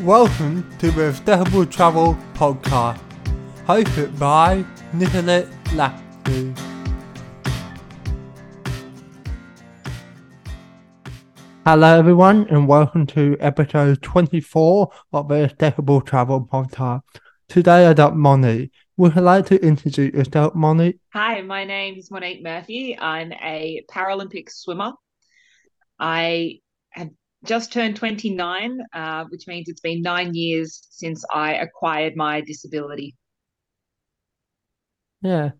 Welcome to the Sustainable Travel Podcast, hosted by Nicolette Lasky. Hello everyone and welcome to episode 24 of the Sustainable Travel Podcast. Today I got Monique. Would you like to introduce yourself, Monique? Hi, my name is Monique Murphy. I'm a Paralympic swimmer. I have just turned 29, uh, which means it's been nine years since I acquired my disability. Yeah.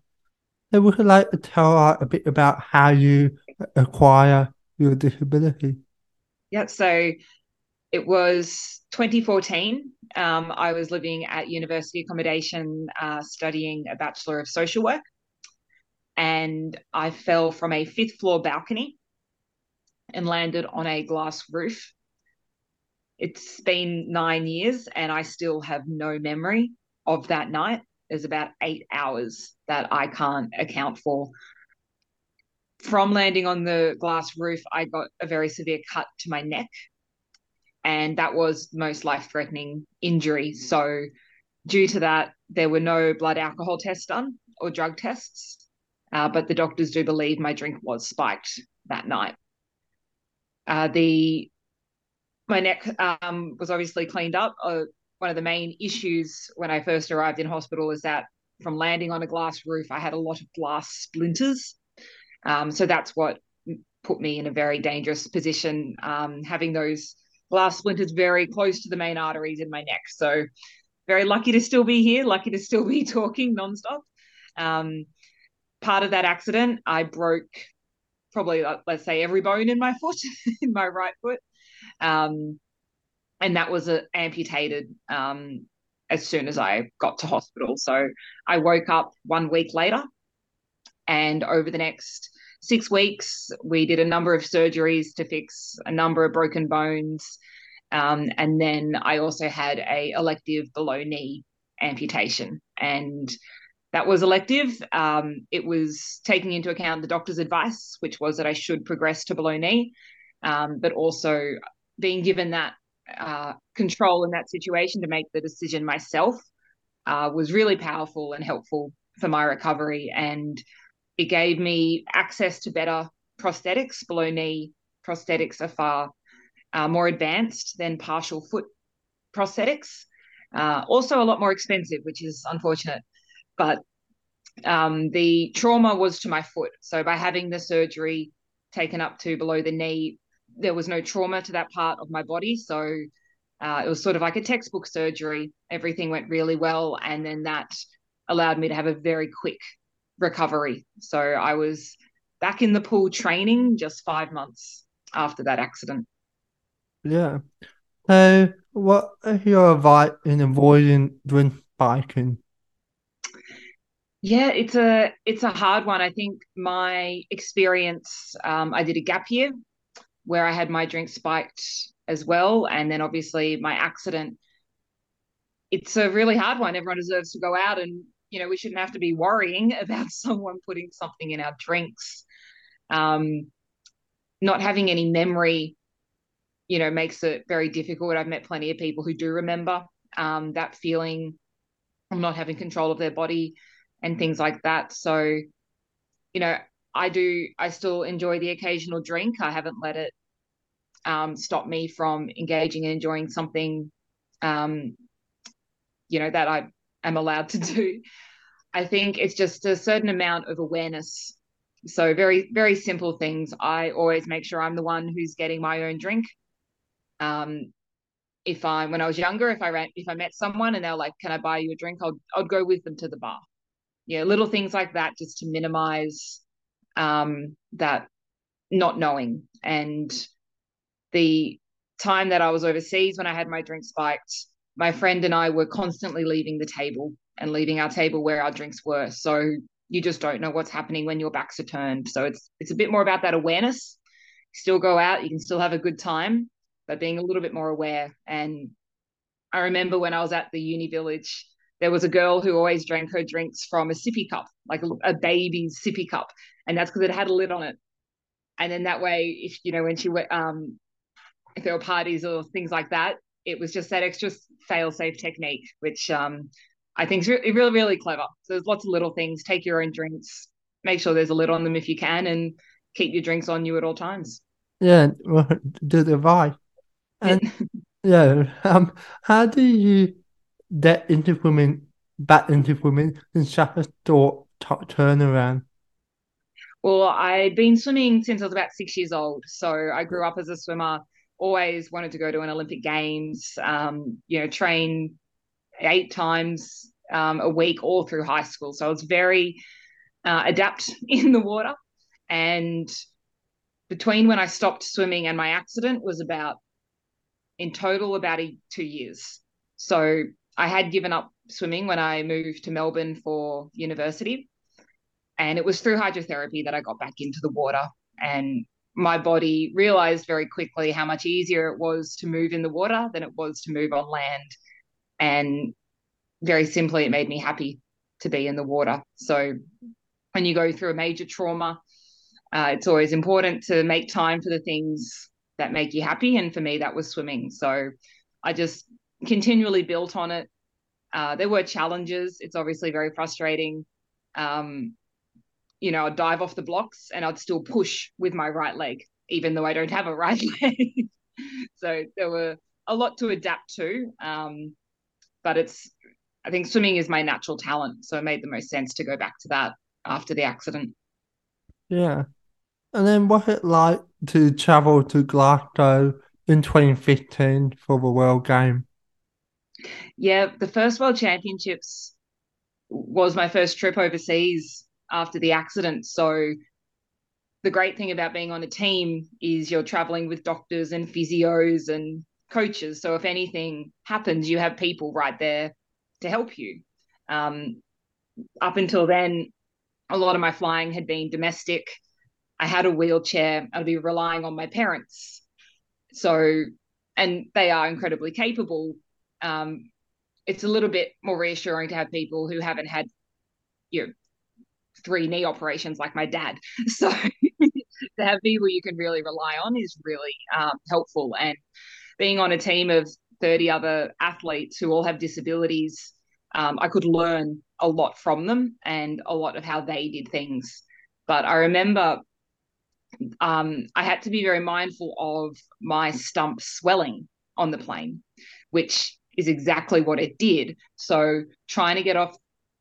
So would you like to tell us a bit about how you acquire your disability? Yeah, so it was 2014. Um, I was living at university accommodation uh, studying a Bachelor of Social Work. And I fell from a fifth floor balcony and landed on a glass roof. It's been nine years and I still have no memory of that night. There's about eight hours that I can't account for from landing on the glass roof, I got a very severe cut to my neck. And that was the most life threatening injury. So, due to that, there were no blood alcohol tests done or drug tests. Uh, but the doctors do believe my drink was spiked that night. Uh, the my neck um, was obviously cleaned up. Uh, one of the main issues when I first arrived in hospital is that from landing on a glass roof, I had a lot of glass splinters um, so that's what put me in a very dangerous position, um, having those glass splinters very close to the main arteries in my neck. So very lucky to still be here, lucky to still be talking nonstop. Um, part of that accident, I broke probably let's say every bone in my foot, in my right foot, um, and that was uh, amputated um, as soon as I got to hospital. So I woke up one week later, and over the next six weeks, we did a number of surgeries to fix a number of broken bones. Um, and then I also had a elective below knee amputation. And that was elective. Um, it was taking into account the doctor's advice, which was that I should progress to below knee, um, but also being given that uh, control in that situation to make the decision myself uh, was really powerful and helpful for my recovery. And it gave me access to better prosthetics. Below knee prosthetics are far uh, more advanced than partial foot prosthetics. Uh, also, a lot more expensive, which is unfortunate. But um, the trauma was to my foot. So, by having the surgery taken up to below the knee, there was no trauma to that part of my body. So, uh, it was sort of like a textbook surgery. Everything went really well. And then that allowed me to have a very quick recovery. So I was back in the pool training just five months after that accident. Yeah. So, what are your advice in avoiding drink spiking? Yeah, it's a it's a hard one. I think my experience, um, I did a gap year where I had my drink spiked as well, and then obviously my accident. It's a really hard one. Everyone deserves to go out and you know, we shouldn't have to be worrying about someone putting something in our drinks. Um, not having any memory, you know, makes it very difficult. I've met plenty of people who do remember um, that feeling of not having control of their body and things like that. So, you know, I do, I still enjoy the occasional drink. I haven't let it um, stop me from engaging and enjoying something, um, you know, that I am allowed to do. I think it's just a certain amount of awareness. So very, very simple things. I always make sure I'm the one who's getting my own drink. Um, if I, when I was younger, if I ran, if I met someone and they're like, "Can I buy you a drink?" I'd, I'd go with them to the bar. Yeah, little things like that, just to minimize um, that not knowing. And the time that I was overseas when I had my drink spiked, my friend and I were constantly leaving the table and leaving our table where our drinks were. So you just don't know what's happening when your backs are turned. So it's it's a bit more about that awareness. Still go out, you can still have a good time, but being a little bit more aware. And I remember when I was at the uni village, there was a girl who always drank her drinks from a sippy cup, like a, a baby's sippy cup, and that's because it had a lid on it. And then that way, if you know when she went, um, if there were parties or things like that, it was just that extra fail safe technique, which um, I think is really, really, really clever. So there's lots of little things. Take your own drinks, make sure there's a lid on them if you can, and keep your drinks on you at all times. Yeah, well, do the right. And yeah, um, how do you get into swimming, back into swimming, in such a short turnaround? Well, I'd been swimming since I was about six years old. So I grew up as a swimmer, always wanted to go to an Olympic Games, um, you know, train eight times um, a week all through high school. So I was very uh, adept in the water. And between when I stopped swimming and my accident was about, in total, about a, two years. So I had given up swimming when I moved to Melbourne for university. And it was through hydrotherapy that I got back into the water. And my body realized very quickly how much easier it was to move in the water than it was to move on land. And very simply, it made me happy to be in the water. So when you go through a major trauma, uh, it's always important to make time for the things that make you happy. And for me, that was swimming. So I just continually built on it. Uh, there were challenges. It's obviously very frustrating. Um, you know, I'd dive off the blocks and I'd still push with my right leg, even though I don't have a right leg. so there were a lot to adapt to. Um, but it's, I think swimming is my natural talent. So it made the most sense to go back to that after the accident. Yeah. And then what's it like to travel to Glasgow in 2015 for the World Game? Yeah, the first World Championships was my first trip overseas after the accident. So the great thing about being on a team is you're traveling with doctors and physios and coaches. So if anything happens, you have people right there to help you. Um, up until then, a lot of my flying had been domestic. I had a wheelchair. I'd be relying on my parents. So, and they are incredibly capable. Um, it's a little bit more reassuring to have people who haven't had you know three knee operations like my dad. So to have people you can really rely on is really um, helpful. And being on a team of 30 other athletes who all have disabilities, um, I could learn a lot from them and a lot of how they did things. But I remember um, I had to be very mindful of my stump swelling on the plane, which is exactly what it did. So trying to get off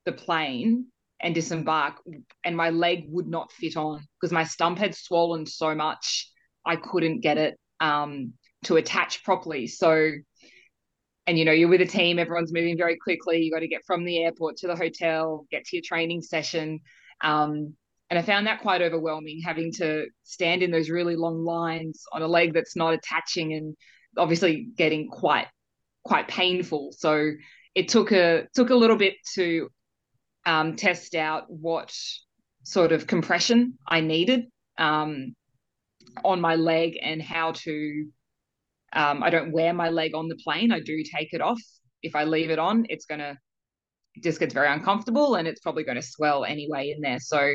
the plane and disembark and my leg would not fit on because my stump had swollen so much i couldn't get it um, to attach properly so and you know you're with a team everyone's moving very quickly you got to get from the airport to the hotel get to your training session um, and i found that quite overwhelming having to stand in those really long lines on a leg that's not attaching and obviously getting quite quite painful so it took a took a little bit to um, test out what sort of compression I needed um, on my leg and how to. Um, I don't wear my leg on the plane. I do take it off. If I leave it on, it's gonna it just gets very uncomfortable and it's probably going to swell anyway in there. So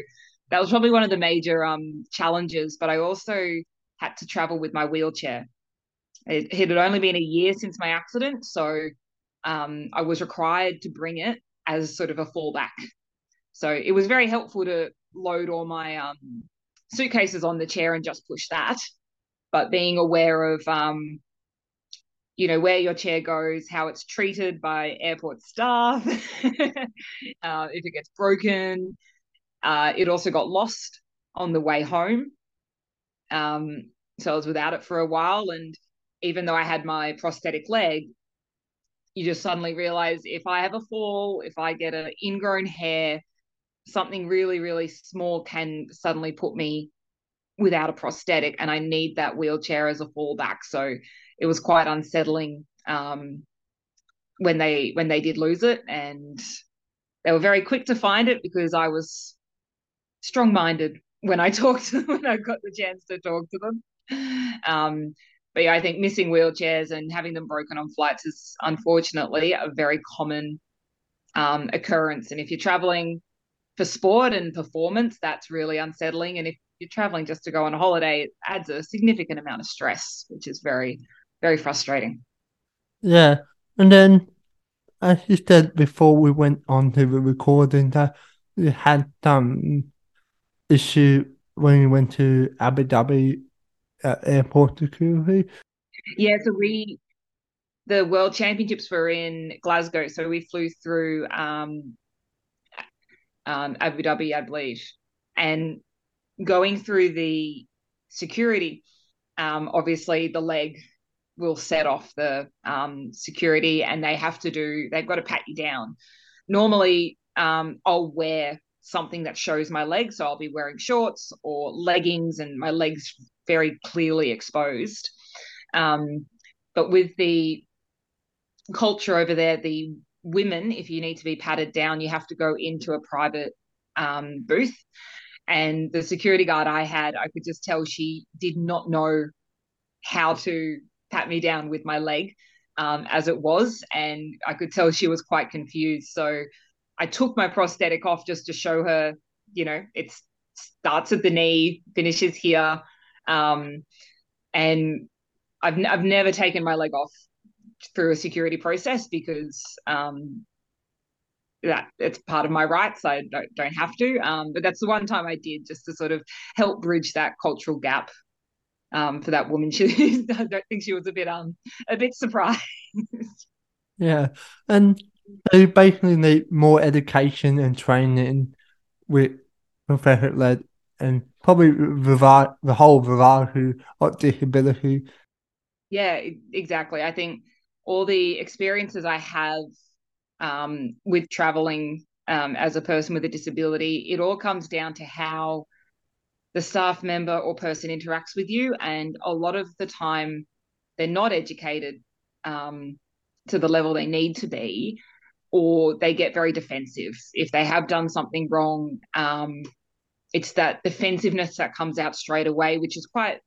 that was probably one of the major um, challenges. But I also had to travel with my wheelchair. It, it had only been a year since my accident, so um, I was required to bring it as sort of a fallback. So it was very helpful to load all my um, suitcases on the chair and just push that. But being aware of, um, you know, where your chair goes, how it's treated by airport staff, uh, if it gets broken. Uh, it also got lost on the way home. Um, so I was without it for a while. And even though I had my prosthetic leg, you just suddenly realize if I have a fall, if I get an ingrown hair, something really, really small can suddenly put me without a prosthetic, and I need that wheelchair as a fallback. So it was quite unsettling um, when they when they did lose it, and they were very quick to find it because I was strong minded when I talked to them, when I got the chance to talk to them. Um, but yeah, I think missing wheelchairs and having them broken on flights is unfortunately a very common um, occurrence. And if you're traveling for sport and performance, that's really unsettling. And if you're traveling just to go on a holiday, it adds a significant amount of stress, which is very, very frustrating. Yeah. And then, as you said before we went on to the recording, that you had some issue when you went to Abu Dhabi at airport security. Yeah, so we the World Championships were in Glasgow, so we flew through um, um, Abu Dhabi, I believe, and going through the security, um, obviously the leg will set off the um, security, and they have to do they've got to pat you down. Normally, um, I'll wear something that shows my legs, so I'll be wearing shorts or leggings, and my legs very clearly exposed. Um, but with the culture over there, the women, if you need to be patted down, you have to go into a private um, booth. And the security guard I had, I could just tell she did not know how to pat me down with my leg um, as it was. And I could tell she was quite confused. So I took my prosthetic off just to show her, you know, it starts at the knee, finishes here. Um, and I've, I've never taken my leg off through a security process because um, that it's part of my rights. I don't don't have to. Um, but that's the one time I did just to sort of help bridge that cultural gap um, for that woman. She I don't think she was a bit um a bit surprised. Yeah, and they basically need more education and training with prosthetic led and probably the, whole variety of disability. Yeah, exactly. I think all the experiences I have um, with traveling um, as a person with a disability, it all comes down to how the staff member or person interacts with you. And a lot of the time, they're not educated um, to the level they need to be, or they get very defensive. If they have done something wrong, um, it's that defensiveness that comes out straight away, which is quite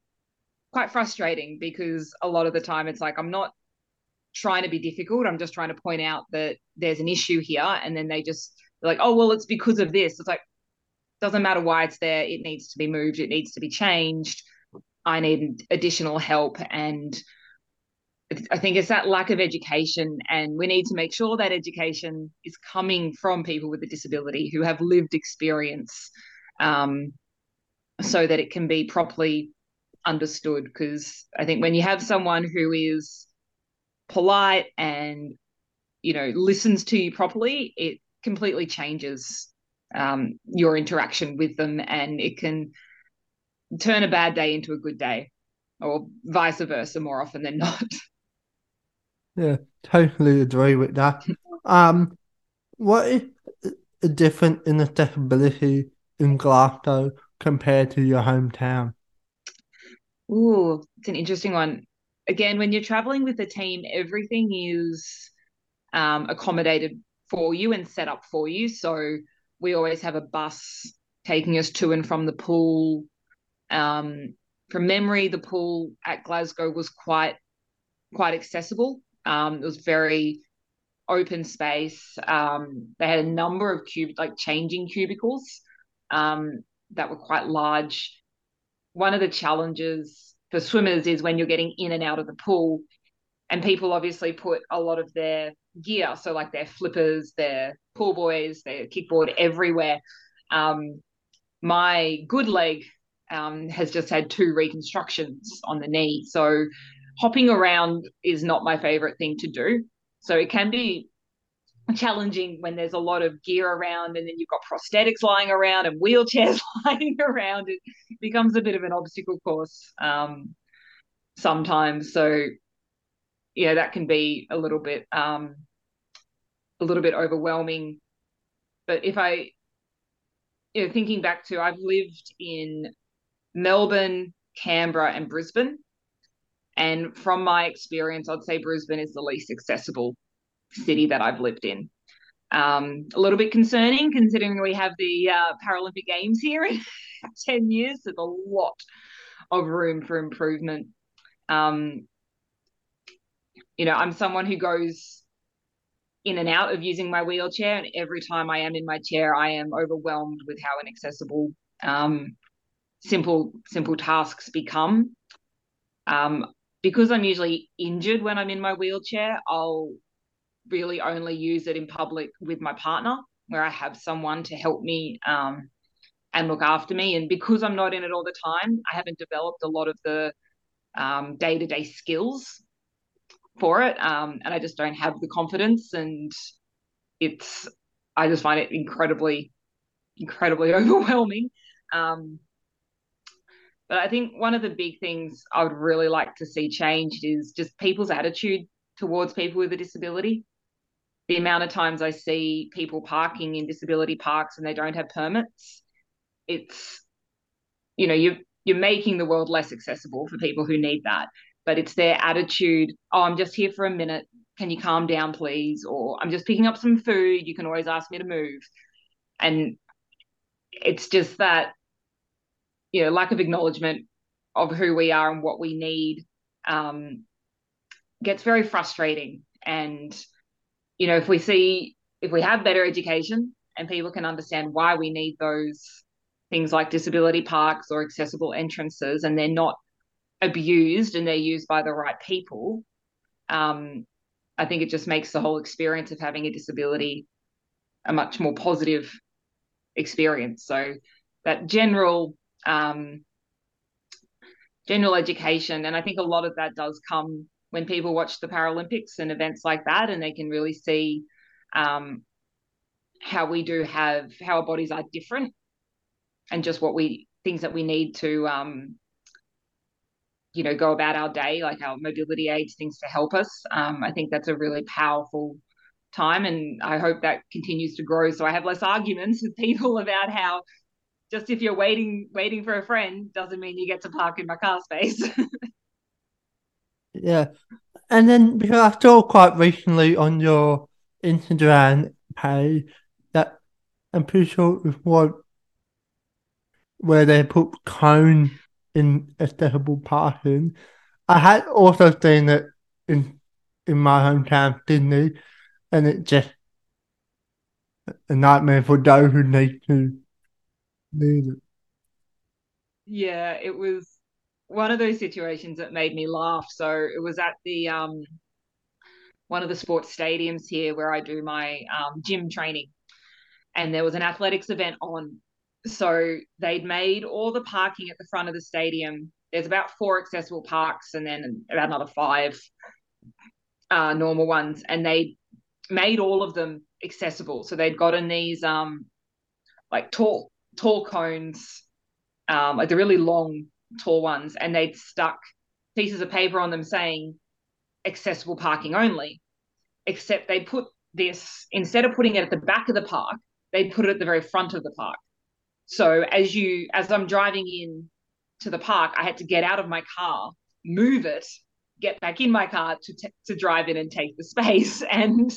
quite frustrating because a lot of the time it's like I'm not trying to be difficult. I'm just trying to point out that there's an issue here. And then they just like, oh, well, it's because of this. It's like, doesn't matter why it's there. It needs to be moved. It needs to be changed. I need additional help. And I think it's that lack of education. And we need to make sure that education is coming from people with a disability who have lived experience um, so that it can be properly understood. Because I think when you have someone who is polite and you know listens to you properly it completely changes um, your interaction with them and it can turn a bad day into a good day or vice versa more often than not yeah totally agree with that um what is a different in accessibility in glasgow compared to your hometown Ooh, it's an interesting one again, when you're traveling with a team, everything is um, accommodated for you and set up for you. So we always have a bus taking us to and from the pool. Um, from memory, the pool at Glasgow was quite quite accessible. Um, it was very open space. Um, they had a number of cube like changing cubicles um, that were quite large. One of the challenges for swimmers is when you're getting in and out of the pool. And people obviously put a lot of their gear, so like their flippers, their pull buoys, their kickboard everywhere. Um, my good leg um, has just had two reconstructions on the knee. So hopping around is not my favorite thing to do. So it can be challenging when there's a lot of gear around and then you've got prosthetics lying around and wheelchairs lying around. It becomes a bit of an obstacle course um, sometimes. So yeah, that can be a little bit um, a little bit overwhelming. But if I you know, thinking back to I've lived in Melbourne, Canberra, and Brisbane. And from my experience, I'd say Brisbane is the least accessible city that I've lived in. Um, a little bit concerning considering we have the uh, Paralympic Games here in 10 years. There's a lot of room for improvement. Um, you know, I'm someone who goes in and out of using my wheelchair, and every time I am in my chair, I am overwhelmed with how inaccessible um, simple simple tasks become. Um, because I'm usually injured when I'm in my wheelchair, I'll really only use it in public with my partner, where I have someone to help me um, and look after me. And because I'm not in it all the time, I haven't developed a lot of the day to day skills for it. Um, and I just don't have the confidence. And it's, I just find it incredibly, incredibly overwhelming. Um, but I think one of the big things I would really like to see changed is just people's attitude towards people with a disability. The amount of times I see people parking in disability parks and they don't have permits, it's, you know, you you're making the world less accessible for people who need that. But it's their attitude. Oh, I'm just here for a minute. Can you calm down, please? Or I'm just picking up some food. You can always ask me to move. And it's just that you know lack of acknowledgement of who we are and what we need um, gets very frustrating and you know if we see if we have better education and people can understand why we need those things like disability parks or accessible entrances and they're not abused and they're used by the right people um, i think it just makes the whole experience of having a disability a much more positive experience so that general um, general education. And I think a lot of that does come when people watch the Paralympics and events like that, and they can really see um, how we do have how our bodies are different, and just what we things that we need to, um, you know, go about our day, like our mobility aids, things to help us. Um, I think that's a really powerful time, and I hope that continues to grow. So I have less arguments with people about how just if you're waiting waiting for a friend doesn't mean you get to park in my car space. yeah. And then because I saw quite recently on your Instagram page that I'm pretty sure it was what where they put cone in accessible parking. I had also seen it in in my hometown, Sydney, and it's just a nightmare for those who need to need it. yeah, it was one of those situations that made me laugh. So it was at the um one of the sports stadiums here where I do my um, gym training, and there was an athletics event on. So they'd made all the parking at the front of the stadium. There's about four accessible parks, and then about another five uh, normal ones, and they made all of them accessible. So they'd gotten these um like tall tall cones, um, like the really long, tall ones, and they'd stuck pieces of paper on them saying accessible parking only. Except they put this instead of putting it at the back of the park, they put it at the very front of the park. So as you as I'm driving in to the park, I had to get out of my car, move it, get back in my car to t- to drive in and take the space. And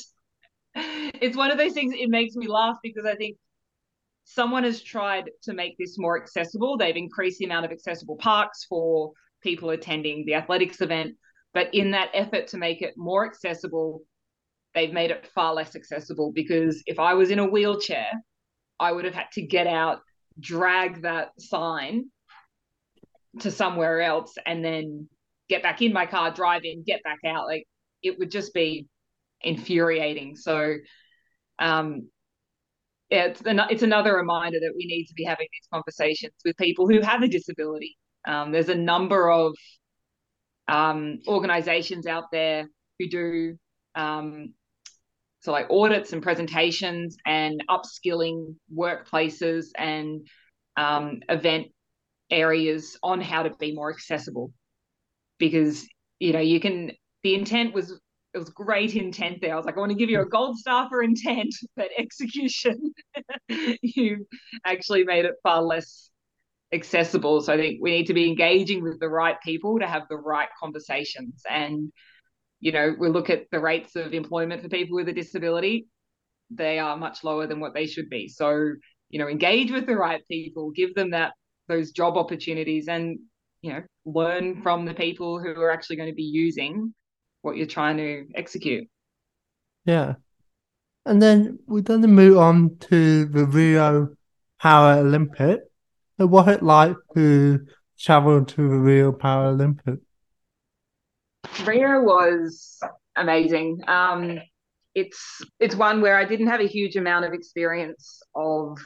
it's one of those things. It makes me laugh because I think someone has tried to make this more accessible. They've increased the amount of accessible parks for people attending the athletics event. But in that effort to make it more accessible, they've made it far less accessible because if I was in a wheelchair, I would have had to get out, drag that sign to somewhere else, and then get back in my car, drive in, get back out. Like it would just be infuriating. So um, it's it's another reminder that we need to be having these conversations with people who have a disability. Um, there's a number of um, organizations out there who do um, so like audits and presentations and upskilling workplaces and um, event areas on how to be more accessible because you know you can the intent was it was great intent there. I was like, I want to give you a hmm. gold star for intent, but execution, you actually made it far less accessible. So I think we need to be engaging with the right people to have the right conversations. And, you know, we look at the rates of employment for people with a disability, they are much lower than what they should be. So, you know, engage with the right people, give them that those job opportunities and, you know, learn from the people who are actually going to be using what you're trying to execute. Yeah. And then we're going to move on to the Rio Paralympic. So what it like to travel to the Rio Paralympic? Rio was amazing. Um, it's it's one where I didn't have a huge amount of experience of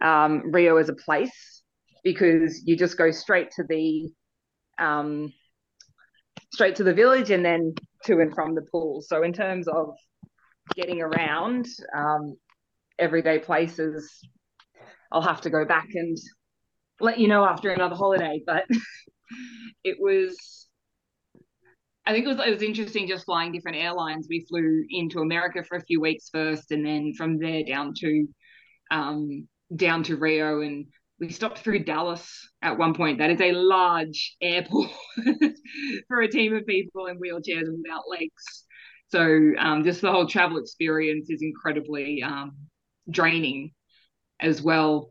um, Rio as a place because you just go straight to the um, straight to the village and then to and from the pool. So in terms of getting around um, everyday places, I'll have to go back and let you know after another holiday. But it was, I think it was it was interesting just flying different airlines. We flew into America for a few weeks first, and then from there down to um, down to Rio and we stopped through Dallas at one point. That is a large airport for a team of people in wheelchairs and without legs. So um, just the whole travel experience is incredibly um, draining as well.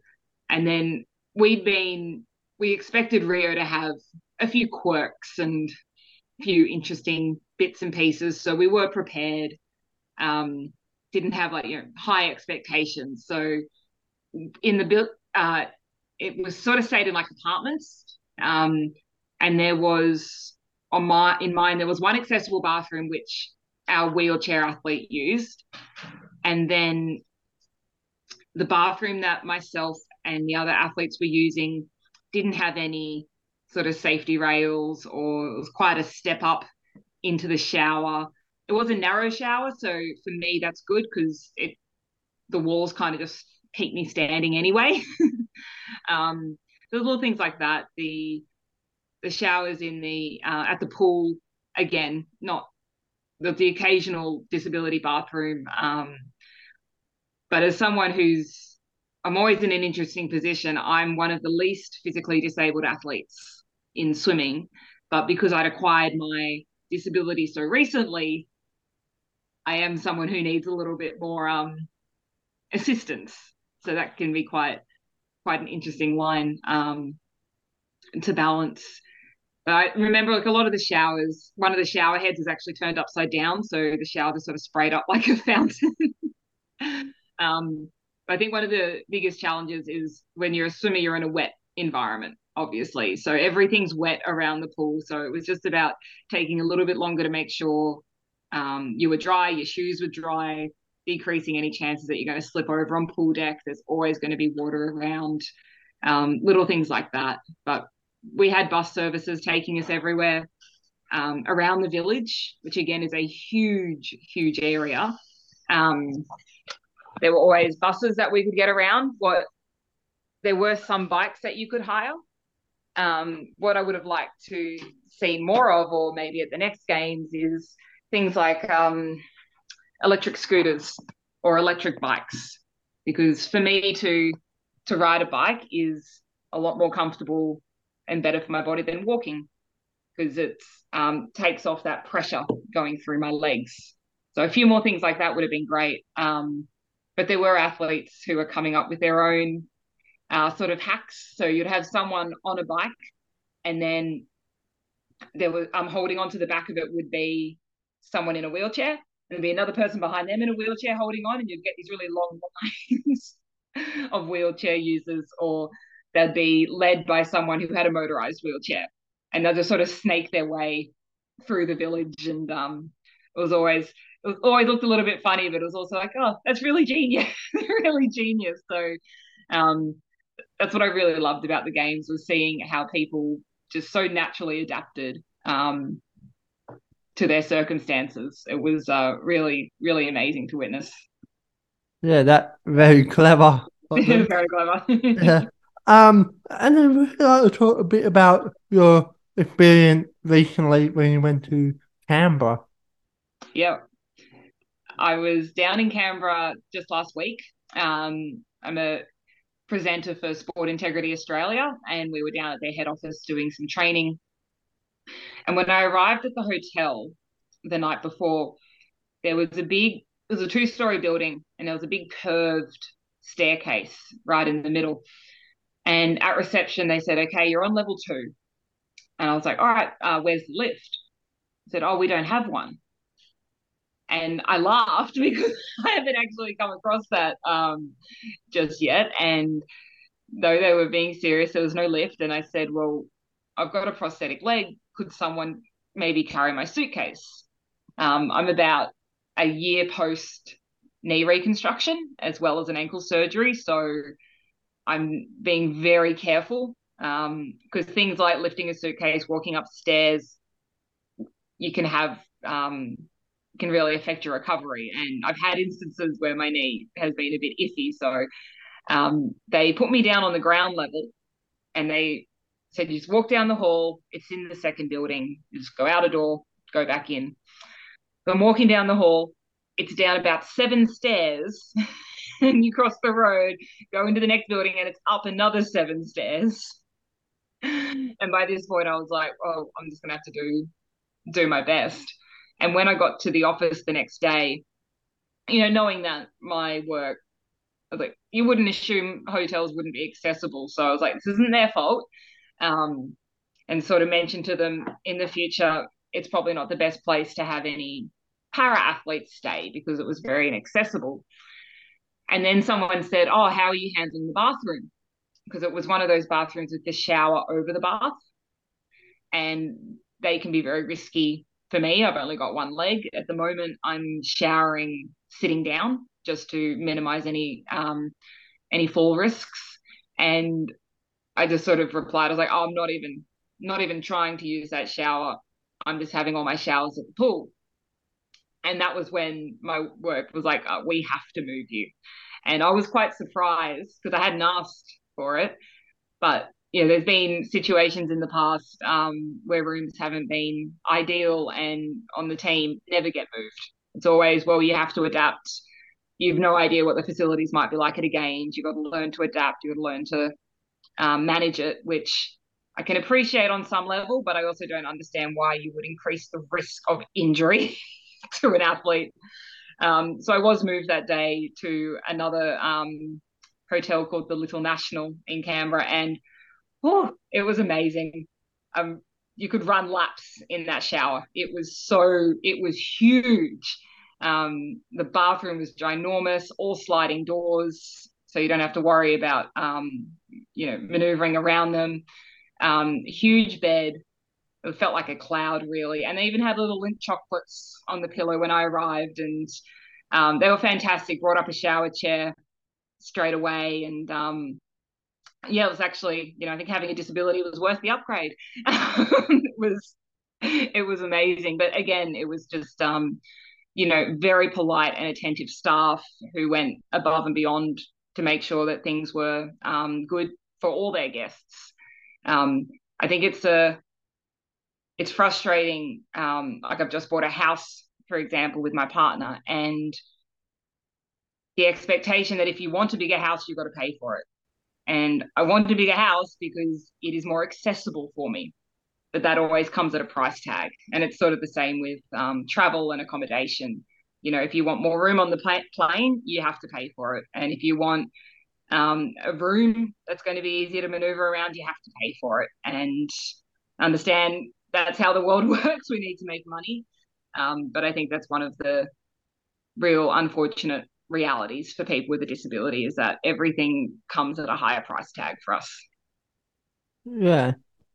And then we'd been, we expected Rio to have a few quirks and a few interesting bits and pieces. So we were prepared. Um, didn't have like you know high expectations. So in the uh, it was sort of stayed in like apartments. Um, and there was on my in mine there was one accessible bathroom which our wheelchair athlete used, and then the bathroom that myself and the other athletes were using didn't have any sort of safety rails or it was quite a step up into the shower. It was a narrow shower, so for me that's good because it the walls kind of just keep me standing anyway. um, there's little things like that. The the showers in the uh, at the pool again, not the, the occasional disability bathroom. Um, but as someone who's I'm always in an interesting position. I'm one of the least physically disabled athletes in swimming, but because I'd acquired my disability so recently, I am someone who needs a little bit more um, assistance. So that can be quite quite an interesting line um, to balance. But I remember like a lot of the showers, one of the shower heads is actually turned upside down, so the shower just sort of sprayed up like a fountain. um, I think one of the biggest challenges is when you're a swimmer, you're in a wet environment, obviously. So everything's wet around the pool. So it was just about taking a little bit longer to make sure um, you were dry, your shoes were dry, decreasing any chances that you're going to slip over on pool deck. There's always going to be water around, um, little things like that. But we had bus services taking us everywhere um, around the village, which again is a huge, huge area. Um, there were always buses that we could get around. What there were some bikes that you could hire. Um, what I would have liked to see more of, or maybe at the next games, is things like um, electric scooters or electric bikes because for me to to ride a bike is a lot more comfortable and better for my body than walking because it um, takes off that pressure going through my legs. So a few more things like that would have been great. Um, but there were athletes who were coming up with their own uh, sort of hacks. So you'd have someone on a bike, and then there was I'm um, holding onto the back of it would be someone in a wheelchair, there'd be another person behind them in a wheelchair holding on, and you'd get these really long lines of wheelchair users, or they'd be led by someone who had a motorized wheelchair, and they'll just sort of snake their way through the village. And um, it was always it was always looked a little bit funny, but it was also like, oh, that's really genius, really genius. So um, that's what I really loved about the games was seeing how people just so naturally adapted um, to their circumstances. It was uh, really, really amazing to witness. Yeah, that very clever. very clever. yeah. Um, and then would you like to talk a bit about your experience recently when you went to Canberra? Yeah, I was down in Canberra just last week. Um, I'm a presenter for Sport Integrity Australia, and we were down at their head office doing some training and when I arrived at the hotel the night before, there was a big, it was a two story building, and there was a big curved staircase right in the middle. And at reception, they said, okay, you're on level two. And I was like, all right, uh, where's the lift? I said, oh, we don't have one. And I laughed because I haven't actually come across that um, just yet. And though they were being serious, there was no lift. And I said, well, I've got a prosthetic leg could someone maybe carry my suitcase. Um, I'm about a year post knee reconstruction as well as an ankle surgery. So I'm being very careful because um, things like lifting a suitcase, walking upstairs, you can have um, can really affect your recovery. And I've had instances where my knee has been a bit iffy. So um, they put me down on the ground level and they said, you just walk down the hall. It's in the second building. You just go out a door, go back in. So I'm walking down the hall. It's down about seven stairs. and you cross the road, go into the next building, and it's up another seven stairs. And by this point, I was like, "Oh, I'm just gonna have to do do my best." And when I got to the office the next day, you know, knowing that my work, I was like, you wouldn't assume hotels wouldn't be accessible. So I was like, this isn't their fault. Um, and sort of mention to them in the future, it's probably not the best place to have any para athletes stay because it was very inaccessible. And then someone said, Oh, how are you handling the bathroom? Because it was one of those bathrooms with the shower over the bath. And they can be very risky for me. I've only got one leg. At the moment, I'm showering sitting down just to minimize any um, any fall risks. And I just sort of replied, I was like, oh, I'm not even not even trying to use that shower. I'm just having all my showers at the pool. And that was when my work was like, oh, we have to move you. And I was quite surprised because I hadn't asked for it. But you know, there's been situations in the past um, where rooms haven't been ideal and on the team never get moved. It's always, well, you have to adapt. You've no idea what the facilities might be like at a games. You've got to learn to adapt. You've got to learn to um, manage it, which I can appreciate on some level, but I also don't understand why you would increase the risk of injury to an athlete. Um, so I was moved that day to another um, hotel called the Little National in Canberra, and it was amazing. Um, you could run laps in that shower. It was so, it was huge. Um, the bathroom was ginormous, all sliding doors, so you don't have to worry about, um, you know, maneuvering around them. Um, huge bed. It felt like a cloud, really. And they even had little Lindt chocolates on the pillow when I arrived, and um, they were fantastic. Brought up a shower chair straight away, and um, yeah, it was actually, you know, I think having a disability was worth the upgrade. it was, it was amazing. But again, it was just, um, you know, very polite and attentive staff who went above and beyond to make sure that things were um, good for all their guests. Um, I think it's a, it's frustrating. Um, like I've just bought a house, for example, with my partner, and the expectation that if you want a bigger house, you've got to pay for it. And I want a bigger house because it is more accessible for me. But that always comes at a price tag. And it's sort of the same with um, travel and accommodation. You know, if you want more room on the plane, you have to pay for it. And if you want um, a room that's going to be easier to maneuver around, you have to pay for it. And understand that's how the world works. We need to make money. Um, but I think that's one of the real unfortunate realities for people with a disability is that everything comes at a higher price tag for us. Yeah.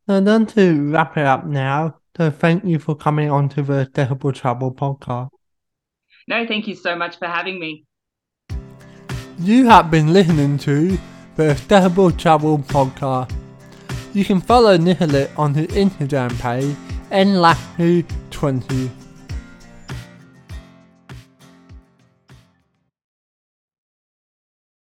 So then to wrap it up now, so thank you for coming on to the Decibel Travel podcast. No, thank you so much for having me. You have been listening to the Decibel Travel podcast. You can follow Nicolette on his Instagram page, nlahu20